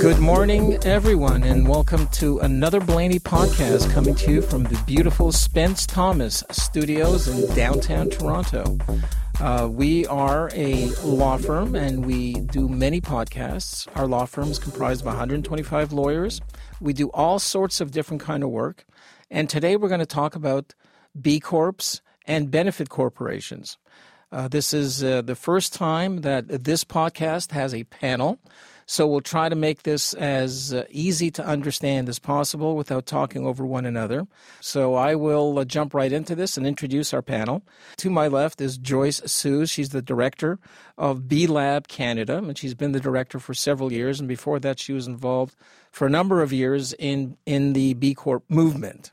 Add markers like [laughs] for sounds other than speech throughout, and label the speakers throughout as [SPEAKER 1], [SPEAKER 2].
[SPEAKER 1] Good morning, everyone, and welcome to another Blaney podcast coming to you from the beautiful Spence Thomas studios in downtown Toronto. Uh, we are a law firm and we do many podcasts. Our law firm is comprised of 125 lawyers. We do all sorts of different kind of work. And today we're going to talk about B Corps and benefit corporations. Uh, this is uh, the first time that this podcast has a panel. So we'll try to make this as uh, easy to understand as possible without talking over one another. So I will uh, jump right into this and introduce our panel. To my left is Joyce Sou. She's the director of B Lab Canada, and she's been the director for several years. And before that, she was involved for a number of years in, in the B Corp movement.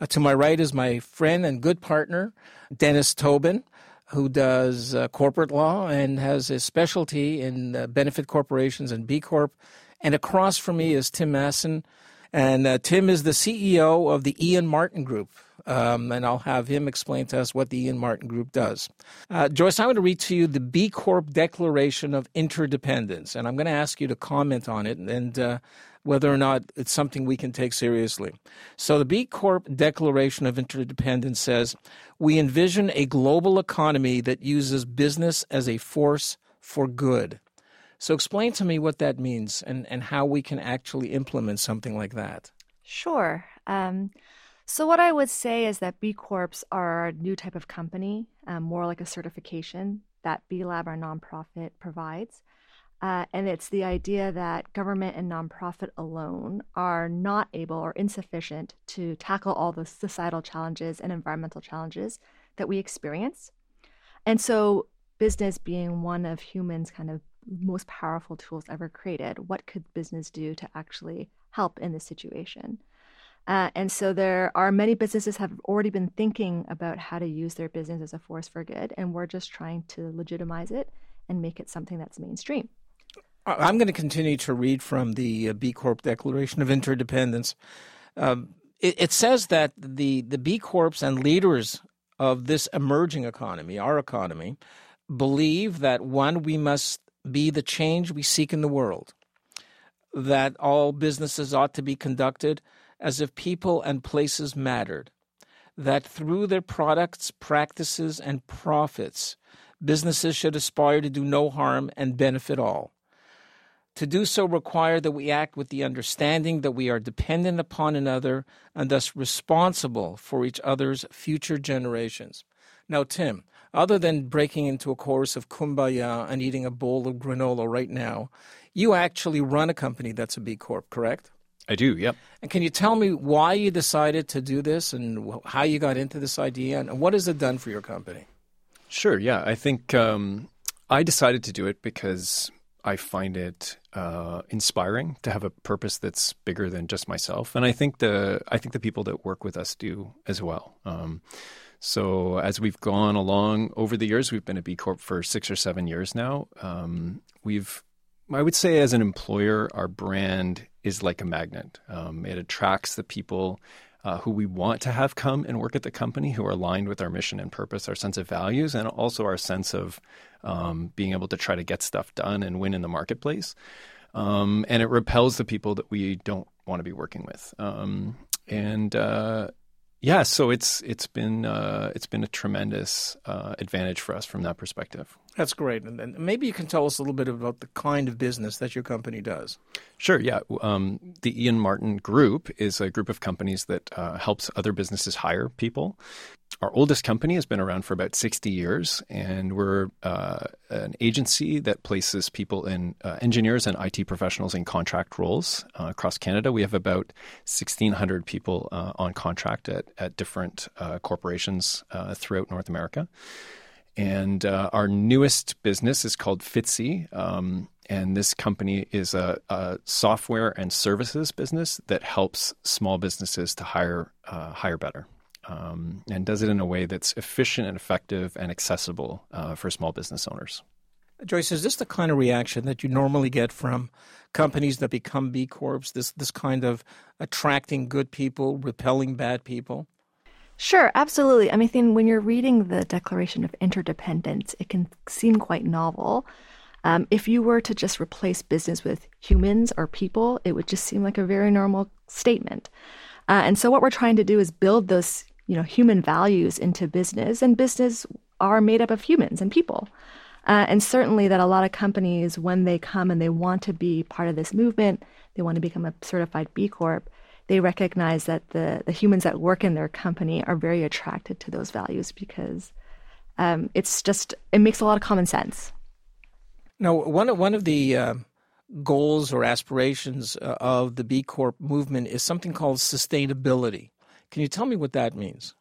[SPEAKER 1] Uh, to my right is my friend and good partner, Dennis Tobin who does uh, corporate law and has a specialty in uh, benefit corporations and B Corp. And across from me is Tim Masson. And uh, Tim is the CEO of the Ian Martin Group. Um, and I'll have him explain to us what the Ian Martin Group does. Uh, Joyce, I'm going to read to you the B Corp Declaration of Interdependence, and I'm going to ask you to comment on it and uh, whether or not it's something we can take seriously. So, the B Corp Declaration of Interdependence says we envision a global economy that uses business as a force for good. So, explain to me what that means and, and how we can actually implement something like that.
[SPEAKER 2] Sure. Um, so, what I would say is that B Corps are a new type of company, um, more like a certification that B Lab, our nonprofit, provides. Uh, and it's the idea that government and nonprofit alone are not able or insufficient to tackle all the societal challenges and environmental challenges that we experience. And so, business being one of humans' kind of most powerful tools ever created, what could business do to actually help in this situation? Uh, and so there are many businesses have already been thinking about how to use their business as a force for good, and we're just trying to legitimize it and make it something that's mainstream.
[SPEAKER 1] I'm going to continue to read from the uh, B Corp Declaration of Interdependence. Um, it, it, says that the, the B Corps and leaders of this emerging economy, our economy, believe that one, we must be the change we seek in the world, that all businesses ought to be conducted as if people and places mattered, that through their products, practices, and profits, businesses should aspire to do no harm and benefit all to do so require that we act with the understanding that we are dependent upon another and thus responsible for each other's future generations. Now, Tim, other than breaking into a chorus of kumbaya and eating a bowl of granola right now, you actually run a company that's a B Corp, correct?
[SPEAKER 3] I do, yep.
[SPEAKER 1] And can you tell me why you decided to do this and how you got into this idea and what has it done for your company?
[SPEAKER 3] Sure, yeah. I think um, I decided to do it because I find it uh, inspiring to have a purpose that's bigger than just myself, and I think the I think the people that work with us do as well. Um, so as we've gone along over the years, we've been a B Corp for six or seven years now. Um, we've I would say as an employer, our brand is like a magnet. Um, it attracts the people uh, who we want to have come and work at the company who are aligned with our mission and purpose, our sense of values, and also our sense of um, being able to try to get stuff done and win in the marketplace. Um, and it repels the people that we don't want to be working with. Um, and uh, yeah, so it's it's been uh, it's been a tremendous uh, advantage for us from that perspective.
[SPEAKER 1] That's great, and, and, maybe you can tell us a little bit about the kind of business that your company does.
[SPEAKER 3] Sure. Yeah, um, the Ian Martin Group is a group of companies that uh, helps other businesses hire people. Our oldest company has been around for about 60 years, and we're uh, an agency that places people in uh, engineers and IT professionals in contract roles uh, across Canada. We have about 1,600 people uh, on contract at, at different uh, corporations throughout North America. And our newest business is called Fitzii. Um, and this company is a, a, software and services business that helps small businesses to hire hire better um, and does it in a way that's efficient and effective and accessible uh, for small business owners.
[SPEAKER 1] Joyce, is this the kind of reaction that you normally get from companies that become B Corps? This this kind of attracting good people, repelling bad people?
[SPEAKER 2] Sure, absolutely. I mean, when you're reading the Declaration of Interdependence, it can seem quite novel. Um, if you were to just replace business with humans or people, it would just seem like a very normal statement. Uh, and so, what we're trying to do is build those, you know, human values into business, and business are made up of humans and people. Uh, and certainly, that a lot of companies, when they come and they want to be part of this movement, they want to become a certified B Corp. They recognize that the the humans that work in their company are very attracted to those values because um, it's just it makes a lot of common sense.
[SPEAKER 1] Now, one of, one of the uh, goals or aspirations uh, of the B Corp movement is something called sustainability. Can you tell me what that means?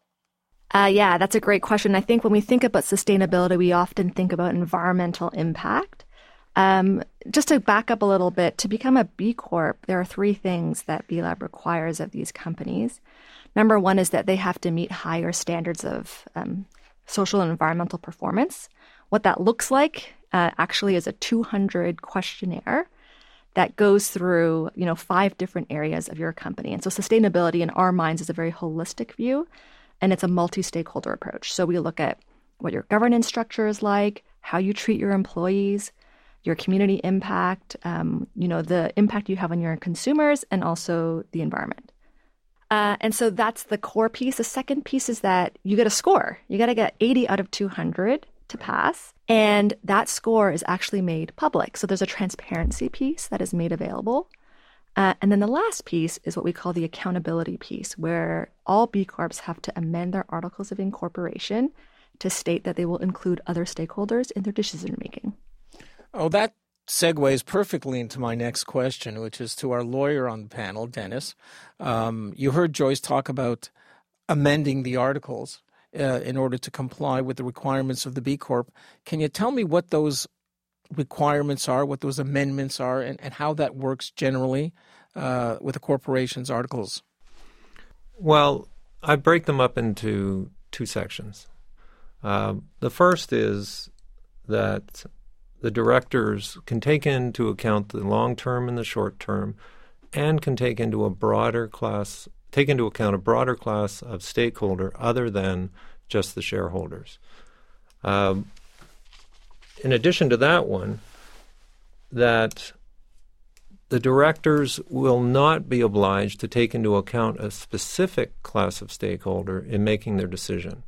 [SPEAKER 2] Uh, yeah, that's a great question. I think when we think about sustainability, we often think about environmental impact. Um, just to back up a little bit, to become a B Corp, there are three things that B Lab requires of these companies. Number one is that they have to meet higher standards of um, social and environmental performance. What that looks like uh, actually is a 200 questionnaire that goes through you know five different areas of your company and so sustainability in our minds is a very holistic view and it's a multi-stakeholder approach so we look at what your governance structure is like how you treat your employees your community impact um, you know the impact you have on your consumers and also the environment uh, and so that's the core piece the second piece is that you get a score you got to get 80 out of 200 to pass. And that score is actually made public. So there's a transparency piece that is made available. Uh, and then the last piece is what we call the accountability piece, where all B Corps have to amend their articles of incorporation to state that they will include other stakeholders in their decision making.
[SPEAKER 1] Oh, that segues perfectly into my next question, which is to our lawyer on the panel, Dennis. Um, you heard Joyce talk about amending the articles uh, in order to comply with the requirements of the B Corp. Can you tell me what those requirements are, what those amendments are, and, and how that works generally uh, with a corporation's articles?
[SPEAKER 4] Well, I break them up into two sections. Uh, the first is that the directors can take into account the long term and the short term and can take into a broader class take into account a broader class of stakeholder other than just the shareholders. Um, in addition to that one, that the directors will not be obliged to take into account a specific class of stakeholder in making their decision.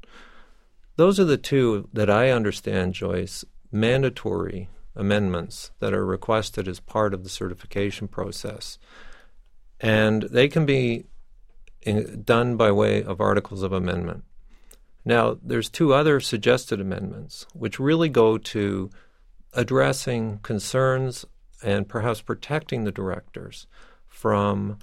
[SPEAKER 4] Those are the two that I understand, Joyce, mandatory amendments that are requested as part of the certification process. And they can be in, done by way of articles of amendment. Now, there's two other suggested amendments which really go to addressing concerns and perhaps protecting the directors from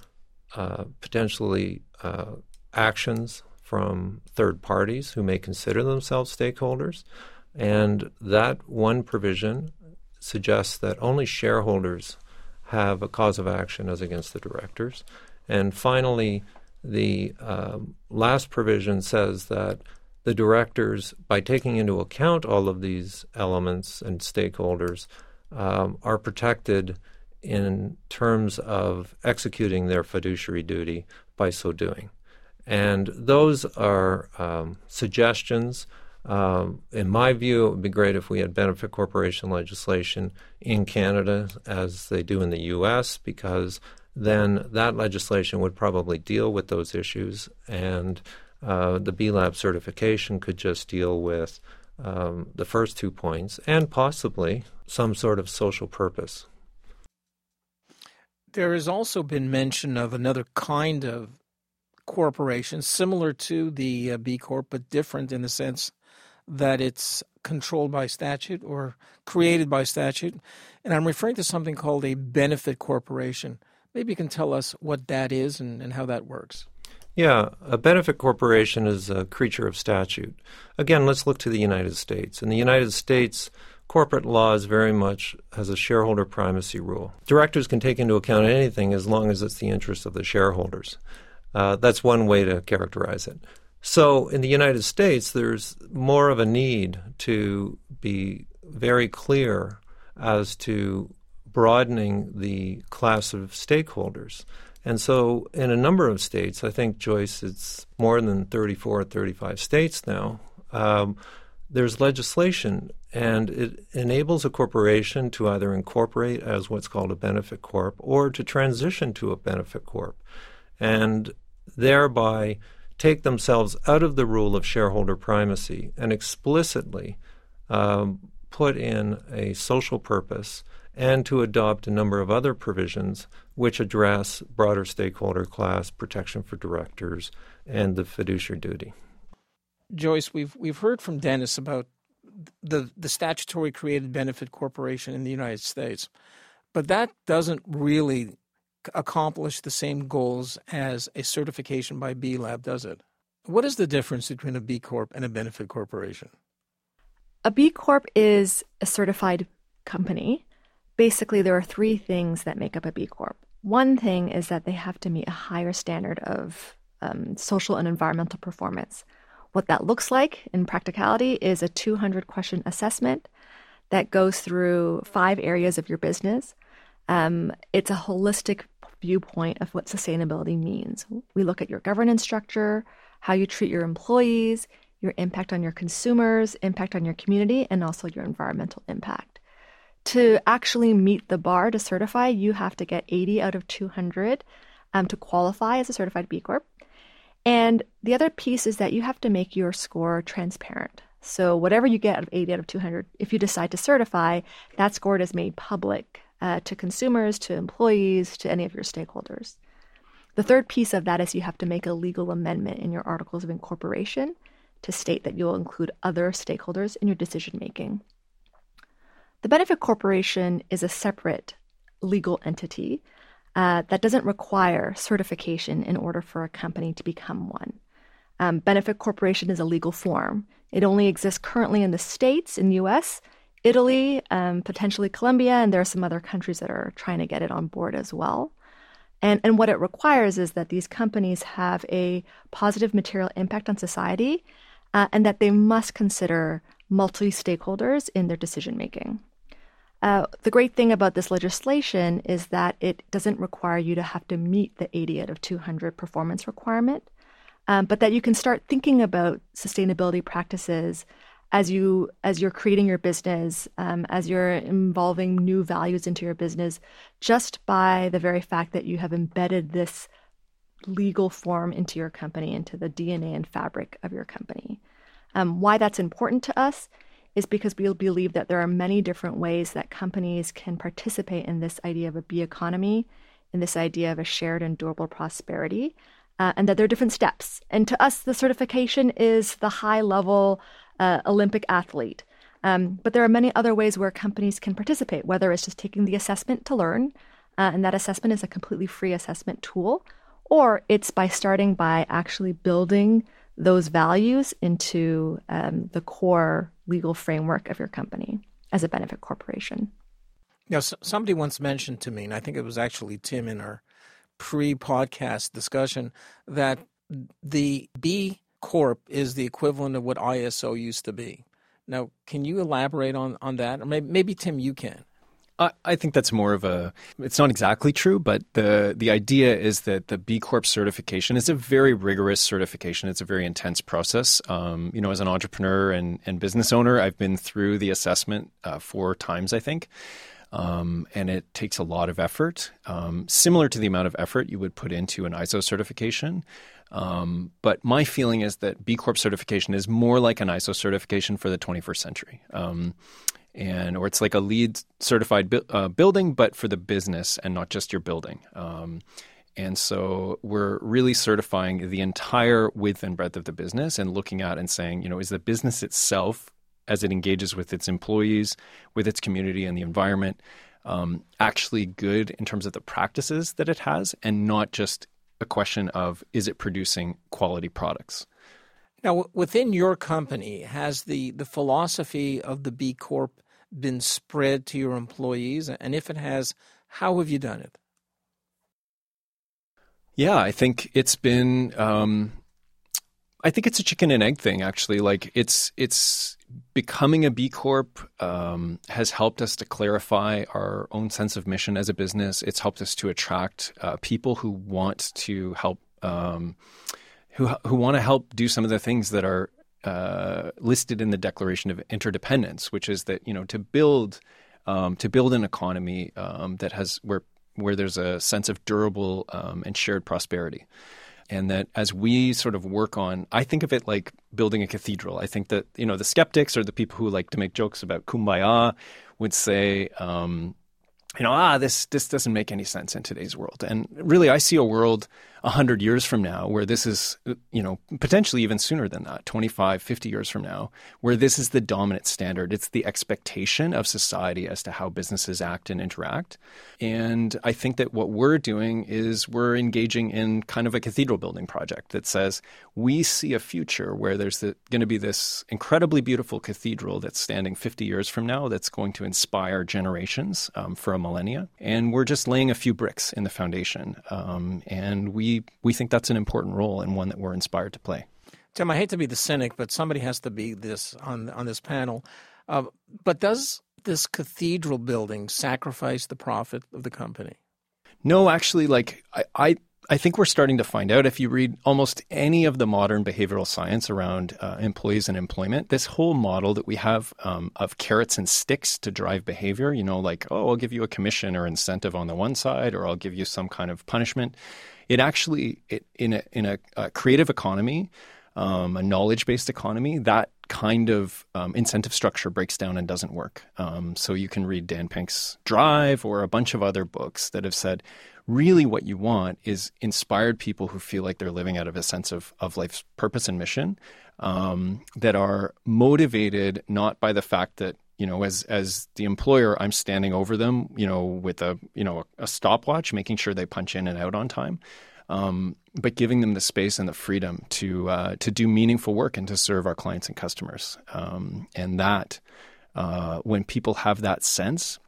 [SPEAKER 4] uh, potentially uh, actions from third parties who may consider themselves stakeholders. And that one provision suggests that only shareholders have a cause of action as against the directors. And finally, the um, last provision says that the directors, by taking into account all of these elements and stakeholders, um, are protected in terms of executing their fiduciary duty by so doing. And those are um, suggestions. Um, in my view, it would be great if we had benefit corporation legislation in Canada as they do in the U.S. because then that legislation would probably deal with those issues, and uh, the B Lab certification could just deal with um, the first two points and possibly some sort of social purpose.
[SPEAKER 1] There has also been mention of another kind of corporation similar to the uh, B Corp, but different in the sense that it's controlled by statute or created by statute. And I'm referring to something called a benefit corporation. Maybe you can tell us what that is and, and how that works.
[SPEAKER 4] Yeah, a benefit corporation is a creature of statute. Again, let's look to the United States. In the United States, corporate law is very much has a shareholder primacy rule. Directors can take into account anything as long as it's the interest of the shareholders. Uh, that's one way to characterize it. So, in the United States, there's more of a need to be very clear as to broadening the class of stakeholders. And so, in a number of states, I think, Joyce, it's more than 34 or 35 states now, um, there's legislation and it enables a corporation to either incorporate as what's called a benefit corp or to transition to a benefit corp and thereby take themselves out of the rule of shareholder primacy and explicitly um, put in a social purpose and to adopt a number of other provisions which address broader stakeholder class protection for directors and the fiduciary duty.
[SPEAKER 1] Joyce, we've we've heard from Dennis about the the statutory created benefit corporation in the United States, but that doesn't really accomplish the same goals as a certification by B Lab, does it? What is the difference between a B Corp and a benefit corporation?
[SPEAKER 2] A B Corp is a certified company. Basically, there are three things that make up a B Corp. One thing is that they have to meet a higher standard of um, social and environmental performance. What that looks like in practicality is a 200 question assessment that goes through five areas of your business. Um, it's a holistic viewpoint of what sustainability means. We look at your governance structure, how you treat your employees, your impact on your consumers, impact on your community, and also your environmental impact. To actually meet the bar to certify, you have to get 80 out of 200 um, to qualify as a certified B Corp. And the other piece is that you have to make your score transparent. So, whatever you get out of 80 out of 200, if you decide to certify, that score is made public uh, to consumers, to employees, to any of your stakeholders. The third piece of that is you have to make a legal amendment in your articles of incorporation to state that you'll include other stakeholders in your decision making. The benefit corporation is a separate legal entity uh, that doesn't require certification in order for a company to become one. Um, benefit corporation is a legal form. It only exists currently in the States, in the US, Italy, um, potentially Colombia, and there are some other countries that are trying to get it on board as well. And, and what it requires is that these companies have a positive material impact on society uh, and that they must consider multi stakeholders in their decision making. Uh, the great thing about this legislation is that it doesn't require you to have to meet the 80 out of 200 performance requirement, um, but that you can start thinking about sustainability practices as you as you're creating your business, um, as you're involving new values into your business, just by the very fact that you have embedded this legal form into your company, into the DNA and fabric of your company. Um, why that's important to us is because we believe that there are many different ways that companies can participate in this idea of a B economy, in this idea of a shared and durable prosperity, uh, and that there are different steps. And to us, the certification is the high level uh, Olympic athlete. Um, but there are many other ways where companies can participate, whether it's just taking the assessment to learn, uh, and that assessment is a completely free assessment tool, or it's by starting by actually building those values into um, the core legal framework of your company as a benefit corporation.
[SPEAKER 1] Now, somebody once mentioned to me, and I think it was actually Tim in our pre podcast discussion, that the B Corp is the equivalent of what ISO used to be. Now, can you elaborate on, on that? Or maybe, maybe Tim, you can.
[SPEAKER 3] I, I think that's more of a. It's not exactly true, but the the idea is that the B Corp certification is a very rigorous certification. It's a very intense process. Um, you know, as an entrepreneur and, and business owner, I've been through the assessment uh, four times, I think. Um, and it takes a lot of effort, um, similar to the amount of effort you would put into an ISO certification. Um, but my feeling is that B Corp certification is more like an ISO certification for the 21st century. Um, and or it's like a LEED certified bu- uh, building, but for the business and not just your building. Um, and so we're really certifying the entire width and breadth of the business and looking at and saying, you know, is the business itself, as it engages with its employees, with its community and the environment, um, actually good in terms of the practices that it has, and not just a question of is it producing quality products.
[SPEAKER 1] Now, within your company, has the, the philosophy of the B Corp been spread to your employees? And if it has, how have you done it?
[SPEAKER 3] Yeah, I think it's been. Um, I think it's a chicken and egg thing. Actually, like it's it's becoming a B Corp um, has helped us to clarify our own sense of mission as a business. It's helped us to attract uh, people who want to help. Um, who who want to help do some of the things that are uh, listed in the Declaration of Interdependence, which is that you know to build um, to build an economy um, that has where where there's a sense of durable um, and shared prosperity. And that as we sort of work on, I think of it like building a cathedral. I think that, you know, the skeptics or the people who like to make jokes about kumbaya would say, um, you know, ah, this this doesn't make any sense in today's world. And really, I see a world 100 years from now where this is, you know, potentially even sooner than that, 25, 50 years from now, where this is the dominant standard. It's the expectation of society as to how businesses act and interact. And I think that what we're doing is we're engaging in kind of a cathedral building project that says we see a future where there's the, going to be this incredibly beautiful cathedral that's standing 50 years from now that's going to inspire generations um, for a millennia. And we're just laying a few bricks in the foundation. Um, and we we think that's an important role and one that we're inspired to play.
[SPEAKER 1] Tim, I hate to be the cynic, but somebody has to be this on on this panel. Uh, but does this cathedral building sacrifice the profit of the company?
[SPEAKER 3] No, actually, like I, I I think we're starting to find out if you read almost any of the modern behavioral science around uh, employees and employment, this whole model that we have um, of carrots and sticks to drive behavior, you know, like, oh, I'll give you a commission or incentive on the one side, or I'll give you some kind of punishment. It actually, it, in a, in a, a creative economy, um, a knowledge based economy, that kind of um, incentive structure breaks down and doesn't work. Um, so you can read Dan Pink's Drive or a bunch of other books that have said really what you want is inspired people who feel like they're living out of a sense of, of life's purpose and mission um, that are motivated not by the fact that you know, as as the employer, I'm standing over them, you know, with a you know a, stopwatch, making sure they punch in and out on time, um, but giving them the space and the freedom to uh, to do meaningful work and to serve our clients and customers. Um, and that, uh, when people have that sense,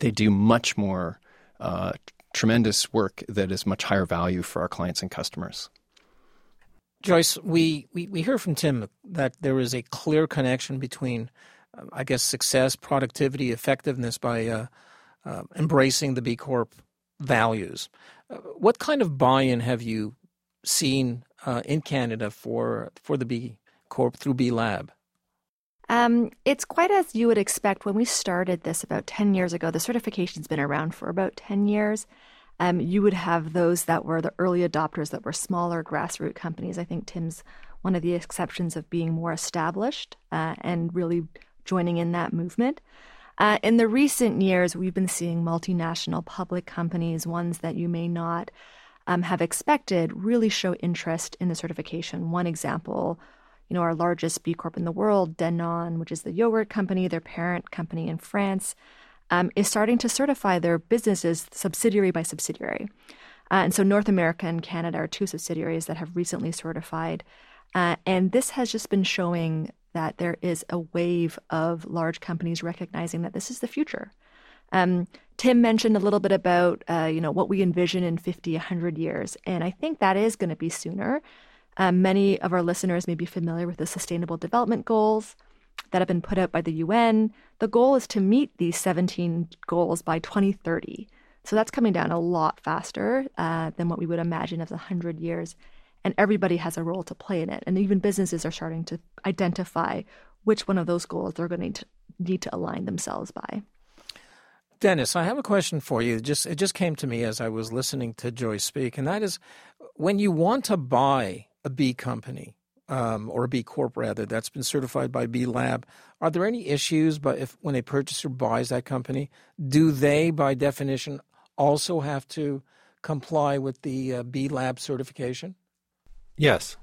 [SPEAKER 3] they do much more uh, tremendous work that is much higher value for our clients and customers.
[SPEAKER 1] Joyce, we, we, we hear from Tim that there is a clear connection between I guess, success, productivity, effectiveness by uh, uh, embracing the B Corp values. Uh, what kind of buy-in have you seen uh, in Canada for for the B Corp through B Lab?
[SPEAKER 2] Um, it's quite as you would expect. When we started this about ten years ago, the certification's been around for about ten years. Um, you would have those that were the early adopters that were smaller grassroots companies. I think Tim's one of the exceptions of being more established uh, and really joining in that movement. Uh, in the recent years, we've been seeing multinational public companies, ones that you may not um, have expected, really show interest in the certification. One example, you know, our largest B Corp in the world, Danone, which is the yogurt company, their parent company in France, um, is starting to certify their businesses subsidiary by subsidiary. Uh, and so North America and Canada are two subsidiaries that have recently certified. Uh, and this has just been showing that there is a wave of large companies recognizing that this is the future. Um, Tim mentioned a little bit about uh, you know what we envision in 50, 100 years, and I think that is going to be sooner. Um, many of our listeners may be familiar with the Sustainable Development Goals that have been put out by the UN. The goal is to meet these 17 goals by 2030. So that's coming down a lot faster uh, than what we would imagine as 100 years and everybody has a role to play in it. And even businesses are starting to identify which one of those goals they're going to need to align themselves by.
[SPEAKER 1] Dennis, I have a question for you. Just it just came to me as I was listening to Joy speak, and that is when you want to buy a B company um, or a B Corp rather that's been certified by B Lab, are there any issues? But if when a purchaser buys that company, do they, by definition, also have to comply with the uh, B Lab certification?
[SPEAKER 4] Yes.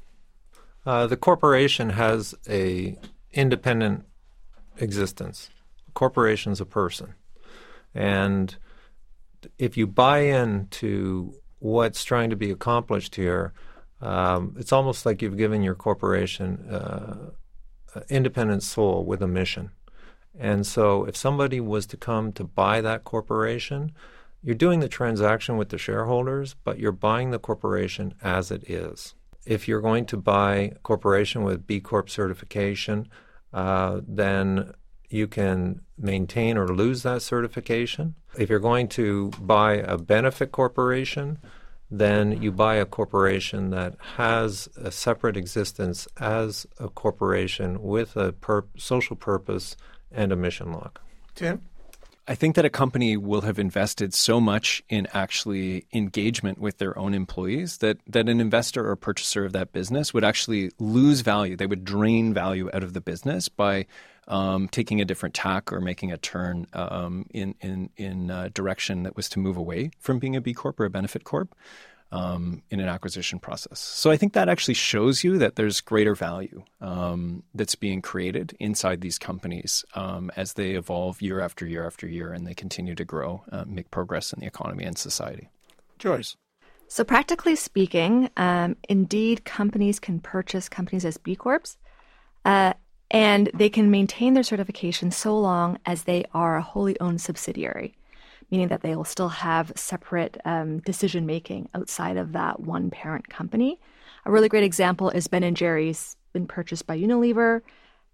[SPEAKER 4] Uh, the corporation has a independent existence. A corporation's a person. And if you buy into what's trying to be accomplished here, um, it's almost like you've given your corporation uh, independent soul with a mission. And so if somebody was to come to buy that corporation, you're doing the transaction with the shareholders, but you're buying the corporation as it is if you're going to buy a corporation with B Corp certification, uh, then you can maintain or lose that certification. If you're going to buy a benefit corporation, then you buy a corporation that has a separate existence as a corporation with a social purpose and a mission lock.
[SPEAKER 1] Tim?
[SPEAKER 3] I think that a company will have invested so much in actually engagement with their own employees that, that an investor or purchaser of that business would actually lose value. They would drain value out of the business by um, taking a different tack or making a turn um, in in in a direction that was to move away from being a B corp or a benefit corp um, in an acquisition process. So I think that actually shows you that there's greater value um, that's being created inside these companies um, as they evolve year after year after year and they continue to grow, uh, make progress in the economy and society.
[SPEAKER 1] Joyce.
[SPEAKER 2] So, practically speaking, um, indeed, companies can purchase companies as B Corps, uh, and they can maintain their certification so long as they are a wholly owned subsidiary meaning that they will still have separate um, decision making outside of that one parent company. A really great example is Ben and Jerry's been purchased by Unilever.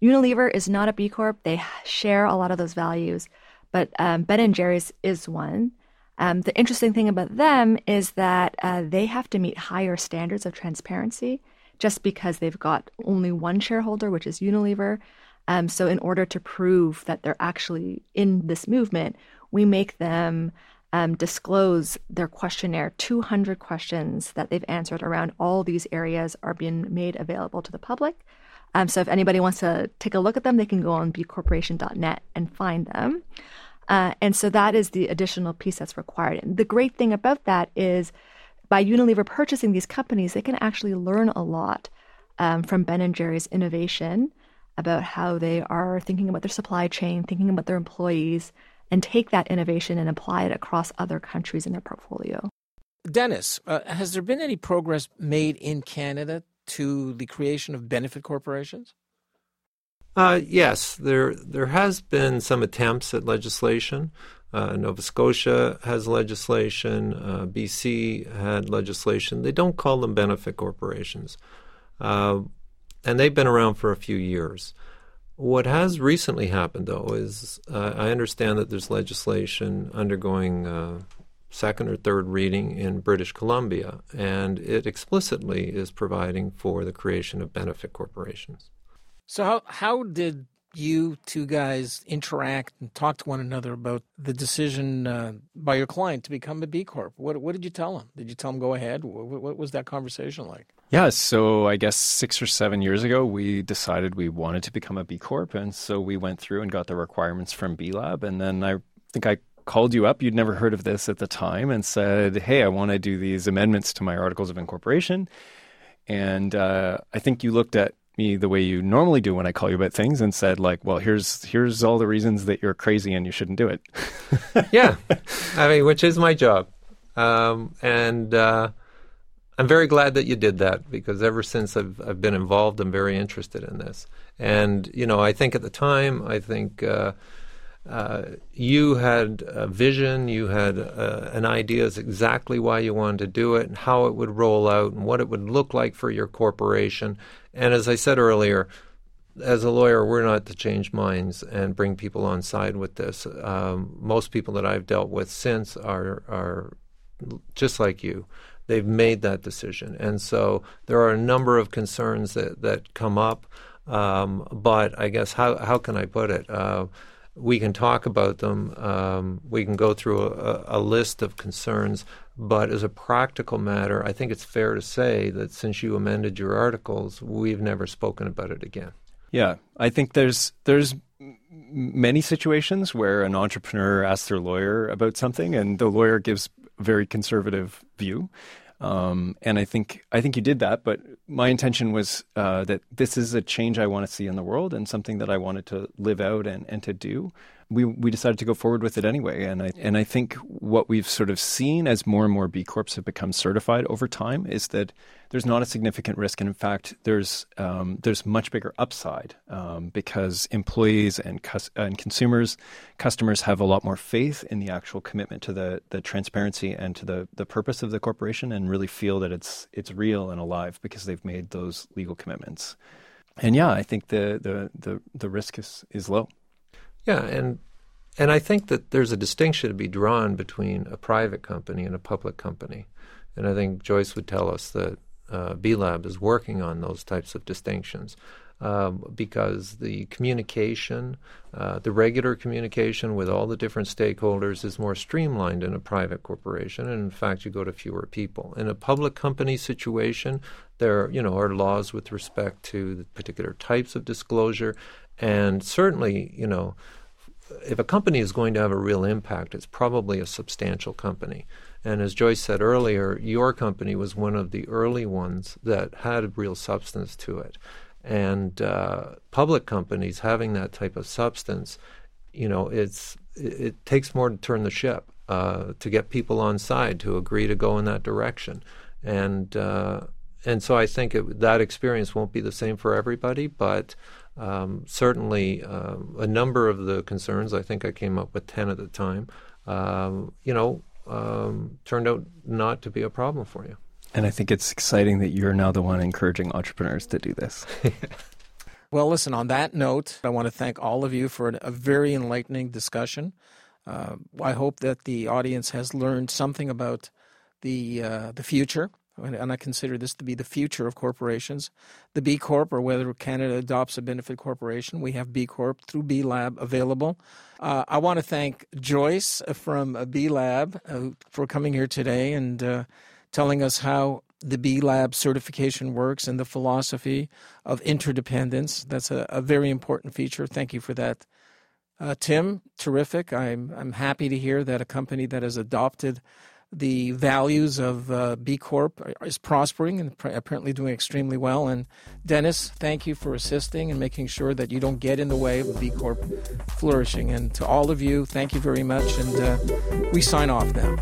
[SPEAKER 2] Unilever is not a B Corp. They share a lot of those values, but um, Ben and Jerry's is one. Um, the interesting thing about them is that uh, they have to meet higher standards of transparency just because they've got only one shareholder, which is Unilever. Um, so, in order to prove that they're actually in this movement, we make them um, disclose their questionnaire. 200 questions that they've answered around all these areas are being made available to the public. Um, so if anybody wants to take a look at them, they can go on bcorporation.net and find them. Uh, and so that is the additional piece that's required. And the great thing about that is by Unilever purchasing these companies, they can actually learn a lot um, from Ben and Jerry's innovation about how they are thinking about their supply chain, thinking about their employees, and take that innovation and apply it across other countries in their portfolio.
[SPEAKER 1] Dennis, uh, has there been any progress made in Canada to the creation of benefit corporations?
[SPEAKER 4] Uh, yes, there there has been some attempts at legislation. Uh, Nova Scotia has legislation. Uh, BC had legislation. They don't call them benefit corporations, uh, and they've been around for a few years. What has recently happened, though, is uh, I understand that there's legislation undergoing uh, second or third reading in British Columbia, and it explicitly is providing for the creation of benefit corporations.
[SPEAKER 1] So, how, how did you two guys interact and talk to one another about the decision uh, by your client to become a B Corp? What, what did you tell him? Did you tell him go ahead? What, what was that conversation like?
[SPEAKER 3] Yeah, so I guess six or seven years ago, we decided we wanted to become a B Corp. And so we went through and got the requirements from B Lab. And then I think I called you up. You'd never heard of this at the time and said, Hey, I want to do these amendments to my articles of incorporation. And uh, I think you looked at me the way you normally do when I call you about things and said like, well, here's here's all the reasons that you're crazy and you shouldn't do it.
[SPEAKER 4] yeah, [laughs] I mean, which is my job, um, and uh, I'm very glad that you did that because ever since I've I've been involved, I'm very interested in this. And you know, I think at the time, I think uh, uh, you had a vision, you had uh, an idea as exactly why you wanted to do it, and how it would roll out, and what it would look like for your corporation. And as I said earlier, as a lawyer, we're not to change minds and bring people on side with this. Um, most people that I've dealt with since are are just like you they've made that decision. And so there are a number of concerns that, that come up. Um, but I guess how, how can I put it? Uh, we can talk about them. Um, we can go through a, a, list of concerns. But as a practical matter, I think it's fair to say that since you amended your articles, we've never spoken about it again.
[SPEAKER 3] Yeah, I think there's there's many situations where an entrepreneur asks their lawyer about something, and the lawyer gives very conservative view. Um, and I think I think you did that, but my intention was uh, that this is a change I want to see in the world and something that I wanted to live out and, and to do we we decided to go forward with it anyway. And I and I think what we've sort of seen as more and more B Corps have become certified over time is that there's not a significant risk, and in fact, there's um, there's much bigger upside um, because employees and cus- and consumers, customers have a lot more faith in the actual commitment to the the transparency and to the the purpose of the corporation, and really feel that it's it's real and alive because they've made those legal commitments. And yeah, I think the the the, the risk is is low.
[SPEAKER 4] Yeah, and and I think that there's a distinction to be drawn between a private company and a public company. And I think Joyce would tell us that uh, B Lab is working on those types of distinctions. Um, because the communication, uh, the regular communication with all the different stakeholders is more streamlined in a private corporation, and in fact, you go to fewer people. In a public company situation, there you know are laws with respect to the particular types of disclosure, and certainly you know if a company is going to have a real impact, it's probably a substantial company. And as Joyce said earlier, your company was one of the early ones that had real substance to it. And uh, public companies having that type of substance, you know, it's it, it takes more to turn the ship uh, to get people on side to agree to go in that direction. And uh, and so I think it, that experience won't be the same for everybody, but um, certainly um, a number of the concerns, I think I came up with 10 at the time, um, you know, um, turned out not to be a problem for you.
[SPEAKER 3] And I think it's exciting that you're now the one encouraging entrepreneurs to do this. [laughs]
[SPEAKER 1] well, listen, on that note, I want to thank all of you for a very enlightening discussion. Uh, I hope that the audience has learned something about the uh, the future and I consider this to be the future of corporations. The B Corp, or whether Canada adopts a benefit corporation, we have B Corp through B Lab available. Uh, I want to thank Joyce from B Lab uh, for coming here today and uh, telling us how the B Lab certification works and the philosophy of interdependence. That's a, a very important feature. Thank you for that. Uh, Tim, terrific. I'm I'm happy to hear that a company that has adopted the values of uh, B Corp is prospering and pr- apparently doing extremely well. And Dennis, thank you for assisting and making sure that you don't get in the way of B Corp flourishing. And to all of you, thank you very much. And uh, we sign off now.